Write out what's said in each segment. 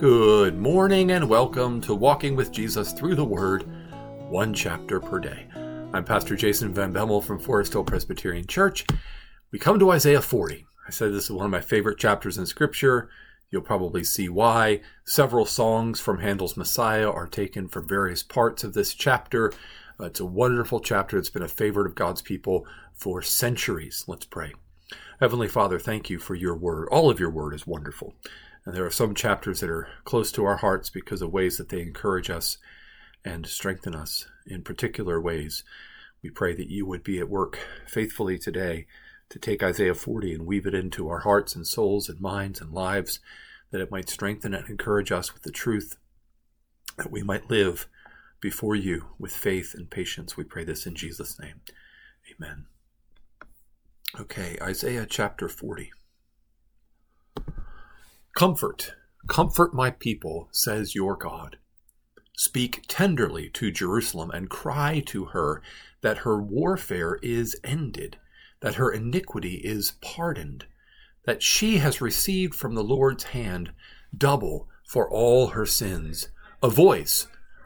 Good morning and welcome to Walking with Jesus Through the Word, one chapter per day. I'm Pastor Jason Van Bemmel from Forest Hill Presbyterian Church. We come to Isaiah 40. I said this is one of my favorite chapters in Scripture. You'll probably see why. Several songs from Handel's Messiah are taken from various parts of this chapter. Uh, it's a wonderful chapter. It's been a favorite of God's people for centuries. Let's pray. Heavenly Father, thank you for your word. All of your word is wonderful. And there are some chapters that are close to our hearts because of ways that they encourage us and strengthen us in particular ways. We pray that you would be at work faithfully today to take Isaiah 40 and weave it into our hearts and souls and minds and lives, that it might strengthen and encourage us with the truth, that we might live before you with faith and patience. We pray this in Jesus' name. Amen. Okay, Isaiah chapter 40. Comfort, comfort my people, says your God. Speak tenderly to Jerusalem and cry to her that her warfare is ended, that her iniquity is pardoned, that she has received from the Lord's hand double for all her sins. A voice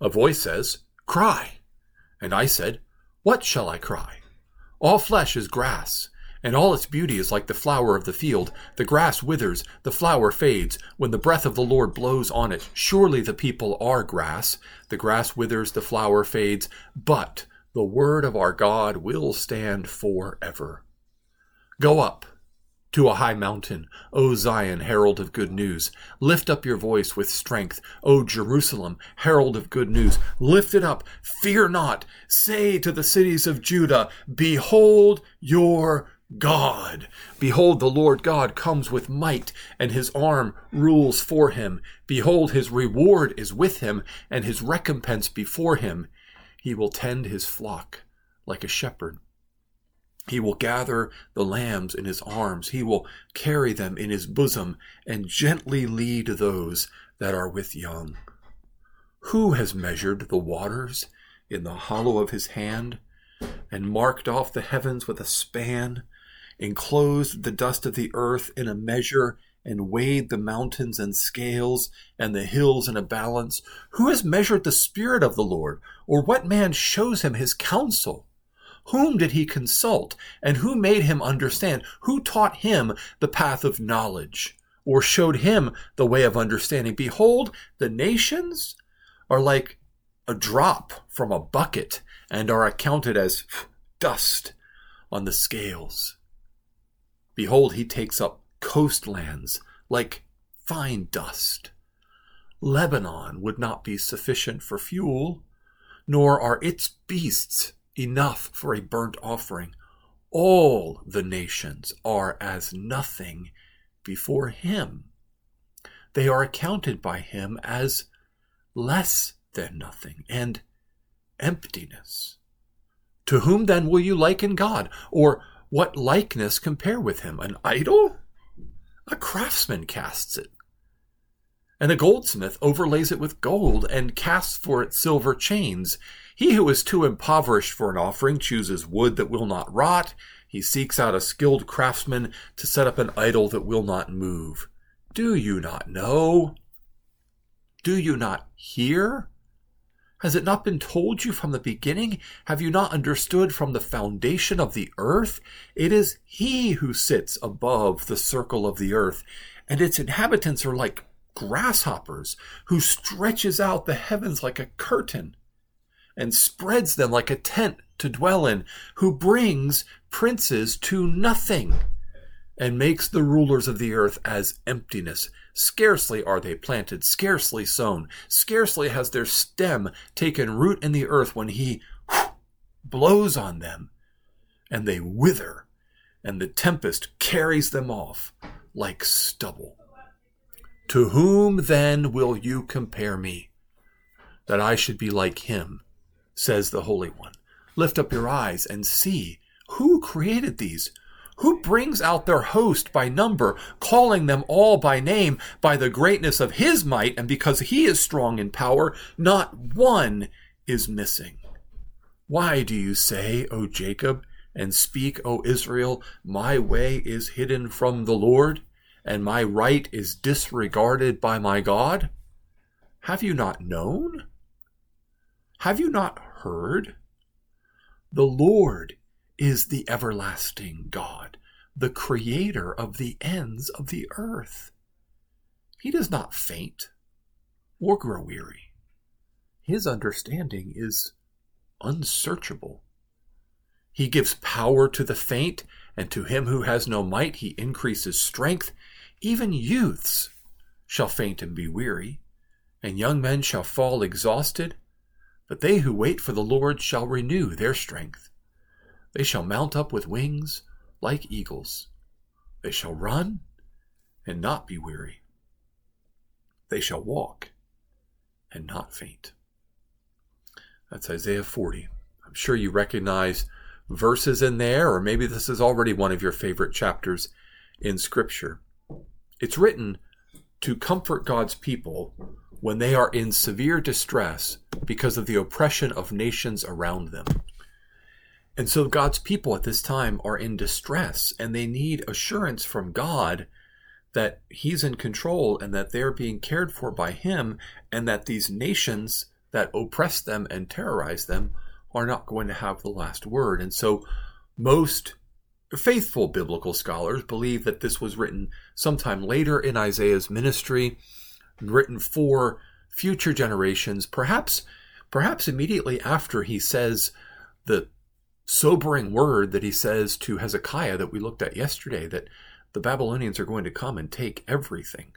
A voice says, Cry. And I said, What shall I cry? All flesh is grass, and all its beauty is like the flower of the field. The grass withers, the flower fades, when the breath of the Lord blows on it. Surely the people are grass. The grass withers, the flower fades, but the word of our God will stand forever. Go up to a high mountain, O Zion, herald of good news. Lift up your voice with strength, O Jerusalem, herald of good news. Lift it up, fear not. Say to the cities of Judah, Behold your God. Behold, the Lord God comes with might, and his arm rules for him. Behold, his reward is with him, and his recompense before him. He will tend his flock like a shepherd. He will gather the lambs in his arms. He will carry them in his bosom and gently lead those that are with young. Who has measured the waters in the hollow of his hand and marked off the heavens with a span, enclosed the dust of the earth in a measure and weighed the mountains in scales and the hills in a balance? Who has measured the Spirit of the Lord? Or what man shows him his counsel? Whom did he consult? And who made him understand? Who taught him the path of knowledge? Or showed him the way of understanding? Behold, the nations are like a drop from a bucket and are accounted as dust on the scales. Behold, he takes up coastlands like fine dust. Lebanon would not be sufficient for fuel, nor are its beasts enough for a burnt offering. All the nations are as nothing before him. They are accounted by him as less than nothing and emptiness. To whom then will you liken God? Or what likeness compare with him? An idol? A craftsman casts it. And a goldsmith overlays it with gold and casts for it silver chains. He who is too impoverished for an offering chooses wood that will not rot. He seeks out a skilled craftsman to set up an idol that will not move. Do you not know? Do you not hear? Has it not been told you from the beginning? Have you not understood from the foundation of the earth? It is he who sits above the circle of the earth, and its inhabitants are like grasshoppers, who stretches out the heavens like a curtain and spreads them like a tent to dwell in, who brings princes to nothing and makes the rulers of the earth as emptiness. Scarcely are they planted, scarcely sown, scarcely has their stem taken root in the earth when he blows on them, and they wither, and the tempest carries them off like stubble. To whom then will you compare me, that I should be like him? Says the Holy One. Lift up your eyes and see who created these. Who brings out their host by number, calling them all by name, by the greatness of his might, and because he is strong in power, not one is missing. Why do you say, O Jacob, and speak, O Israel, my way is hidden from the Lord, and my right is disregarded by my God? Have you not known? Have you not heard? The Lord is the everlasting God, the creator of the ends of the earth. He does not faint or grow weary. His understanding is unsearchable. He gives power to the faint, and to him who has no might, he increases strength. Even youths shall faint and be weary, and young men shall fall exhausted. But they who wait for the Lord shall renew their strength. They shall mount up with wings like eagles. They shall run and not be weary. They shall walk and not faint. That's Isaiah 40. I'm sure you recognize verses in there, or maybe this is already one of your favorite chapters in Scripture. It's written to comfort God's people when they are in severe distress because of the oppression of nations around them. And so God's people at this time are in distress and they need assurance from God that He's in control and that they're being cared for by Him and that these nations that oppress them and terrorize them are not going to have the last word. And so most faithful biblical scholars believe that this was written sometime later in Isaiah's ministry, written for future generations, perhaps perhaps immediately after he says the sobering word that he says to Hezekiah that we looked at yesterday that the Babylonians are going to come and take everything.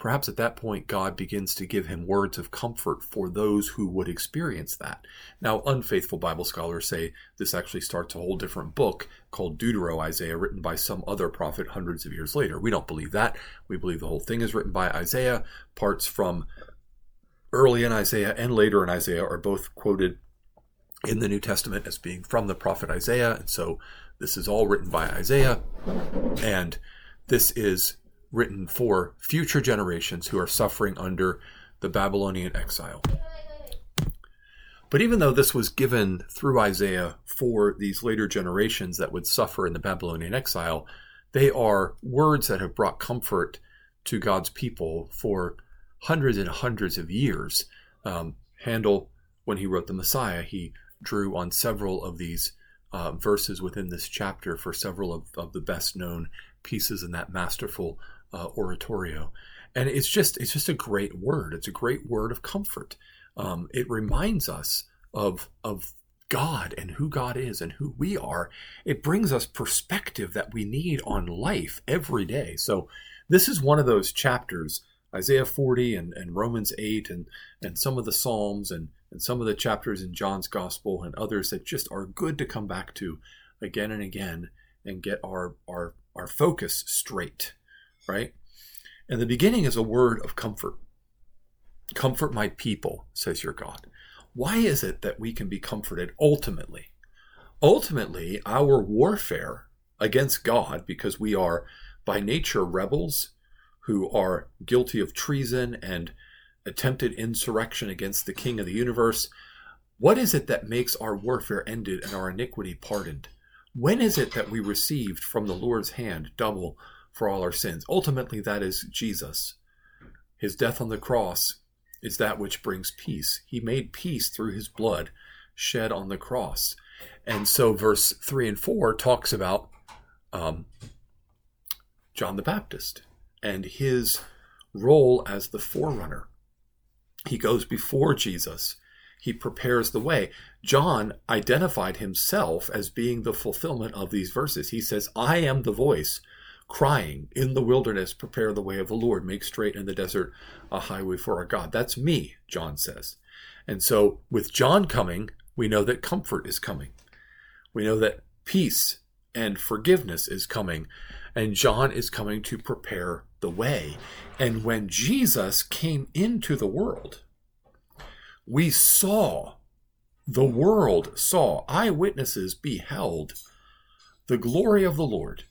Perhaps at that point, God begins to give him words of comfort for those who would experience that. Now, unfaithful Bible scholars say this actually starts a whole different book called Deutero Isaiah, written by some other prophet hundreds of years later. We don't believe that. We believe the whole thing is written by Isaiah. Parts from early in Isaiah and later in Isaiah are both quoted in the New Testament as being from the prophet Isaiah. And so this is all written by Isaiah. And this is written for future generations who are suffering under the Babylonian exile. But even though this was given through Isaiah for these later generations that would suffer in the Babylonian exile, they are words that have brought comfort to God's people for hundreds and hundreds of years. Um, Handel, when he wrote the Messiah, he drew on several of these uh, verses within this chapter for several of, of the best known pieces in that masterful uh, oratorio, and it's just it's just a great word. It's a great word of comfort. Um, it reminds us of of God and who God is and who we are. It brings us perspective that we need on life every day. So this is one of those chapters, Isaiah 40 and, and Romans 8 and, and some of the Psalms and, and some of the chapters in John's Gospel and others that just are good to come back to again and again and get our our, our focus straight right? And the beginning is a word of comfort. Comfort my people, says your God. Why is it that we can be comforted ultimately? Ultimately, our warfare against God, because we are by nature rebels who are guilty of treason and attempted insurrection against the King of the universe, what is it that makes our warfare ended and our iniquity pardoned? When is it that we received from the Lord's hand double for all our sins. Ultimately, that is Jesus. His death on the cross is that which brings peace. He made peace through his blood shed on the cross. And so, verse 3 and 4 talks about um, John the Baptist and his role as the forerunner. He goes before Jesus, he prepares the way. John identified himself as being the fulfillment of these verses. He says, I am the voice crying in the wilderness, prepare the way of the Lord, make straight in the desert a highway for our God. That's me, John says. And so with John coming, we know that comfort is coming. We know that peace and forgiveness is coming. And John is coming to prepare the way. And when Jesus came into the world, we saw, the world saw, eyewitnesses beheld the glory of the Lord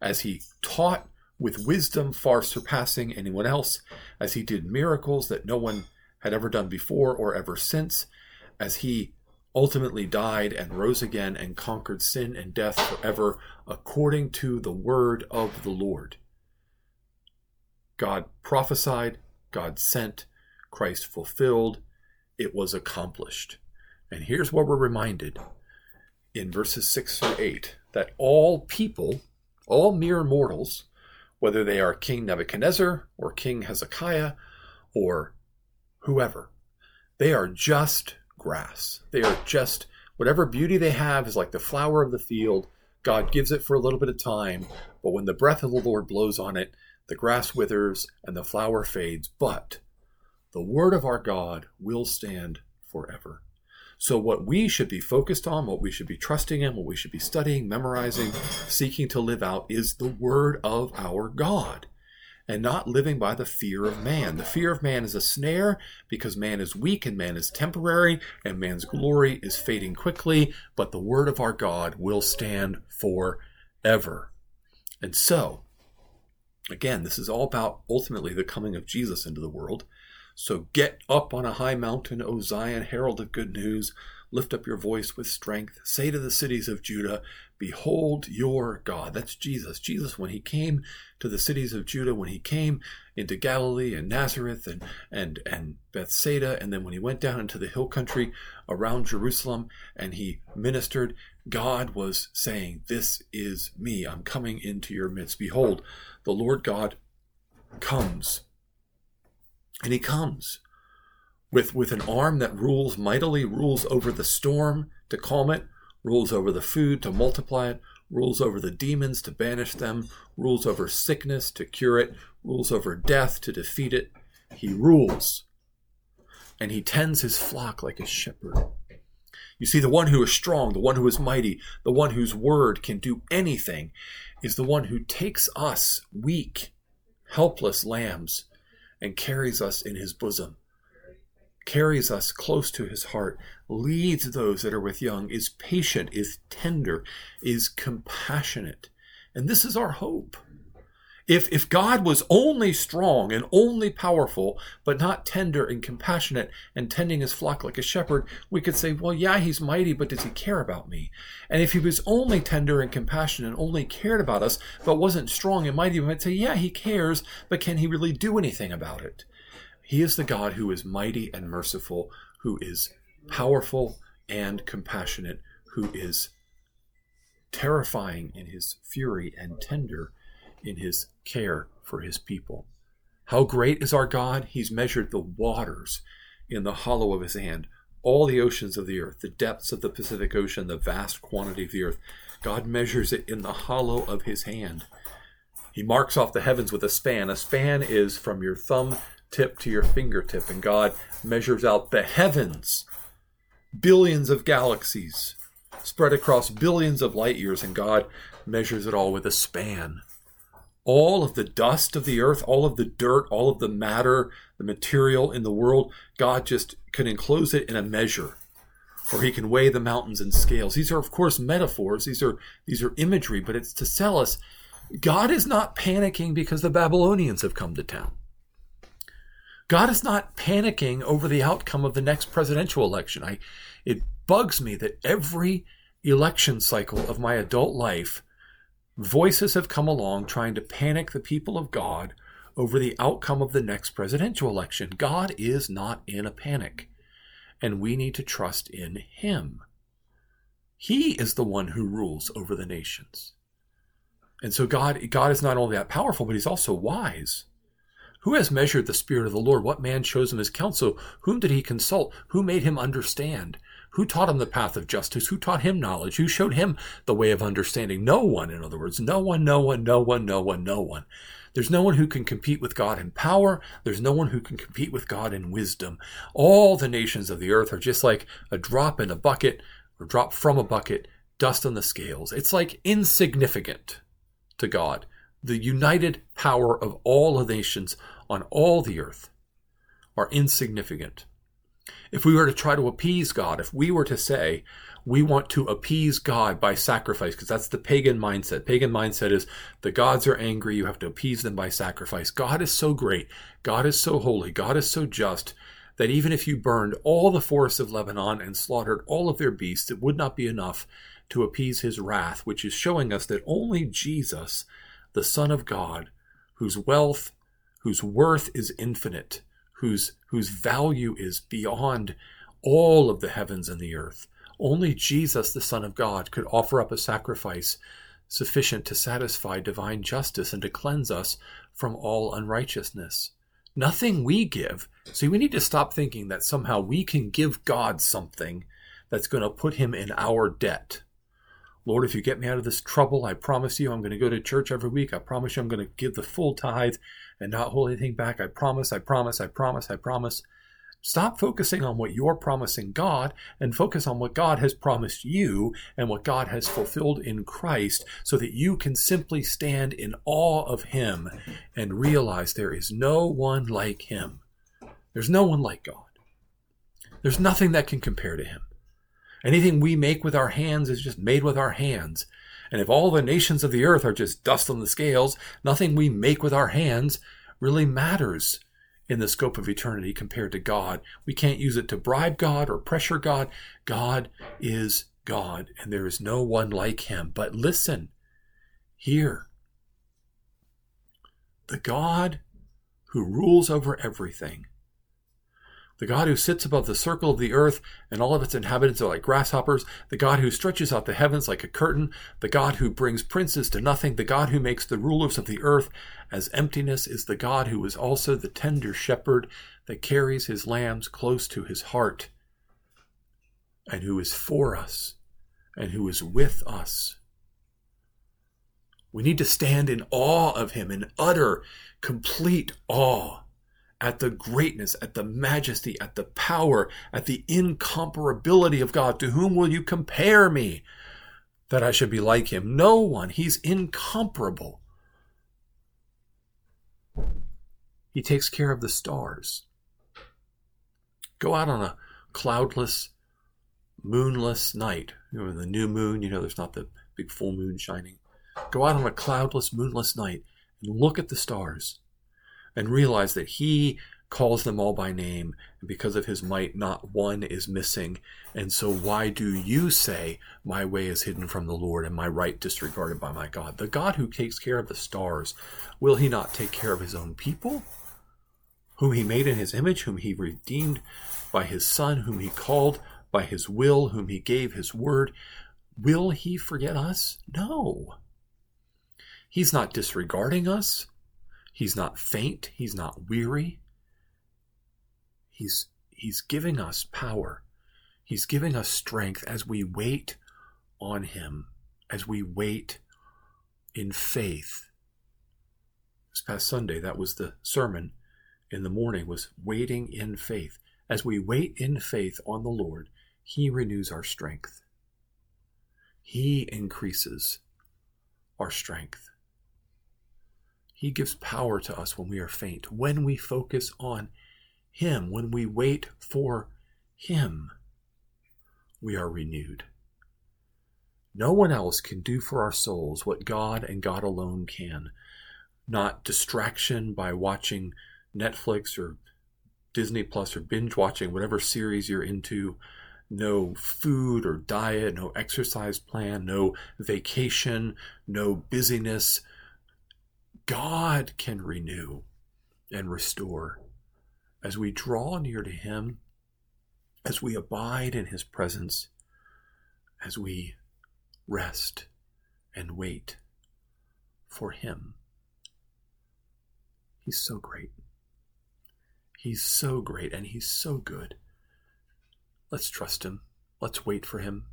as he taught with wisdom far surpassing anyone else, as he did miracles that no one had ever done before or ever since, as he ultimately died and rose again and conquered sin and death forever according to the word of the Lord. God prophesied, God sent, Christ fulfilled, it was accomplished. And here's what we're reminded in verses 6 through 8 that all people, all mere mortals, whether they are King Nebuchadnezzar or King Hezekiah or whoever, they are just grass. They are just whatever beauty they have is like the flower of the field. God gives it for a little bit of time, but when the breath of the Lord blows on it, the grass withers and the flower fades, but the word of our God will stand forever. So, what we should be focused on, what we should be trusting in, what we should be studying, memorizing, seeking to live out is the word of our God and not living by the fear of man. The fear of man is a snare because man is weak and man is temporary and man's glory is fading quickly, but the word of our God will stand forever. And so, again, this is all about ultimately the coming of Jesus into the world. So get up on a high mountain, O Zion, herald of good news. Lift up your voice with strength. Say to the cities of Judah, Behold your God. That's Jesus. Jesus, when he came to the cities of Judah, when he came into Galilee and Nazareth and, and, and Bethsaida, and then when he went down into the hill country around Jerusalem and he ministered, God was saying, This is me. I'm coming into your midst. Behold, the Lord God comes and he comes with, with an arm that rules mightily, rules over the storm to calm it, rules over the food to multiply it, rules over the demons to banish them, rules over sickness to cure it, rules over death to defeat it. He rules. And he tends his flock like a shepherd. You see, the one who is strong, the one who is mighty, the one whose word can do anything, is the one who takes us, weak, helpless lambs, and carries us in his bosom, carries us close to his heart, leads those that are with young, is patient, is tender, is compassionate. And this is our hope. If, if God was only strong and only powerful, but not tender and compassionate and tending his flock like a shepherd, we could say, well, yeah, he's mighty, but does he care about me? And if he was only tender and compassionate and only cared about us, but wasn't strong and mighty, we might say, yeah, he cares, but can he really do anything about it? He is the God who is mighty and merciful, who is powerful and compassionate, who is terrifying in his fury and tender in his care for his people. How great is our God? He's measured the waters in the hollow of his hand, all the oceans of the earth, the depths of the Pacific Ocean, the vast quantity of the earth. God measures it in the hollow of his hand. He marks off the heavens with a span. A span is from your thumb tip to your fingertip, and God measures out the heavens, billions of galaxies spread across billions of light years, and God measures it all with a span all of the dust of the earth, all of the dirt, all of the matter, the material in the world, God just can enclose it in a measure. Or he can weigh the mountains in scales. These are, of course, metaphors. These are these are imagery, but it's to tell us God is not panicking because the Babylonians have come to town. God is not panicking over the outcome of the next presidential election. I, it bugs me that every election cycle of my adult life, Voices have come along trying to panic the people of God over the outcome of the next presidential election. God is not in a panic, and we need to trust in Him. He is the one who rules over the nations. And so God, God is not only that powerful, but He's also wise. Who has measured the Spirit of the Lord? What man chose him as counsel? Whom did he consult? Who made him understand? Who taught him the path of justice? Who taught him knowledge? Who showed him the way of understanding? No one, in other words. No one, no one, no one, no one, no one. There's no one who can compete with God in power. There's no one who can compete with God in wisdom. All the nations of the earth are just like a drop in a bucket or drop from a bucket, dust on the scales. It's like insignificant to God. the united power of all the nations on all the earth, are insignificant. If we were to try to appease God, if we were to say, we want to appease God by sacrifice, because that's the pagan mindset. Pagan mindset is the gods are angry, you have to appease them by sacrifice. God is so great, God is so holy, God is so just, that even if you burned all the forests of Lebanon and slaughtered all of their beasts, it would not be enough to appease his wrath, which is showing us that only Jesus, the Son of God, whose wealth, whose worth is infinite, whose, whose value is beyond all of the heavens and the earth, only Jesus, the Son of God, could offer up a sacrifice sufficient to satisfy divine justice and to cleanse us from all unrighteousness. Nothing we give. See, we need to stop thinking that somehow we can give God something that's going to put him in our debt. Lord, if you get me out of this trouble, I promise you I'm going to go to church every week. I promise you I'm going to give the full tithe and not hold anything back. I promise, I promise, I promise, I promise. Stop focusing on what you're promising God and focus on what God has promised you and what God has fulfilled in Christ so that you can simply stand in awe of Him and realize there is no one like Him. There's no one like God. There's nothing that can compare to Him. Anything we make with our hands is just made with our hands. And if all the nations of the earth are just dust on the scales, nothing we make with our hands really matters in the scope of eternity compared to God. We can't use it to bribe God or pressure God. God is God, and there is no one like him. But listen, here, the God who rules over everything the God who sits above the circle of the earth and all of its inhabitants are like grasshoppers, the God who stretches out the heavens like a curtain, the God who brings princes to nothing, the God who makes the rulers of the earth as emptiness is the God who is also the tender shepherd that carries his lambs close to his heart, and who is for us, and who is with us. We need to stand in awe of him, in utter, complete awe at the greatness, at the majesty, at the power, at the incomparability of God. To whom will you compare me that I should be like him? No one. He's incomparable. He takes care of the stars. Go out on a cloudless, moonless night. You know, the new moon, you know, there's not the big full moon shining. Go out on a cloudless, moonless night and look at the stars and realize that he calls them all by name, and because of his might, not one is missing. And so, why do you say, My way is hidden from the Lord, and my right disregarded by my God? The God who takes care of the stars, will he not take care of his own people? Whom he made in his image, whom he redeemed by his Son, whom he called by his will, whom he gave his word. Will he forget us? No. He's not disregarding us. He's not faint. He's not weary. He's, he's giving us power. He's giving us strength as we wait on Him, as we wait in faith. This past Sunday, that was the sermon in the morning, was waiting in faith. As we wait in faith on the Lord, He renews our strength. He increases our strength. He gives power to us when we are faint, when we focus on Him, when we wait for Him, we are renewed. No one else can do for our souls what God and God alone can. Not distraction by watching Netflix or Disney Plus or binge watching whatever series you're into. No food or diet, no exercise plan, no vacation, no busyness, God can renew and restore as we draw near to Him, as we abide in His presence, as we rest and wait for Him. He's so great. He's so great and He's so good. Let's trust Him. Let's wait for Him.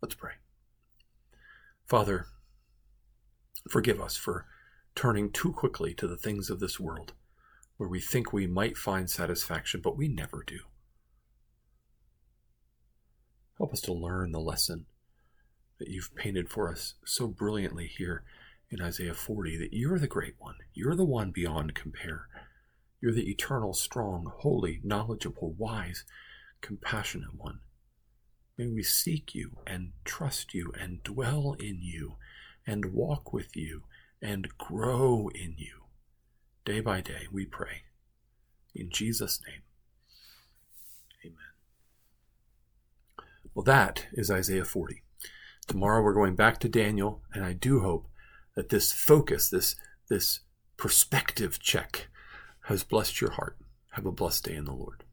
Let's pray. Father, Forgive us for turning too quickly to the things of this world, where we think we might find satisfaction, but we never do. Help us to learn the lesson that you've painted for us so brilliantly here in Isaiah 40 that you're the great one. You're the one beyond compare. You're the eternal, strong, holy, knowledgeable, wise, compassionate one. May we seek you and trust you and dwell in you and walk with you and grow in you. Day by day, we pray. In Jesus' name, amen. Well, that is Isaiah 40. Tomorrow we're going back to Daniel, and I do hope that this focus, this, this perspective check, has blessed your heart. Have a blessed day in the Lord.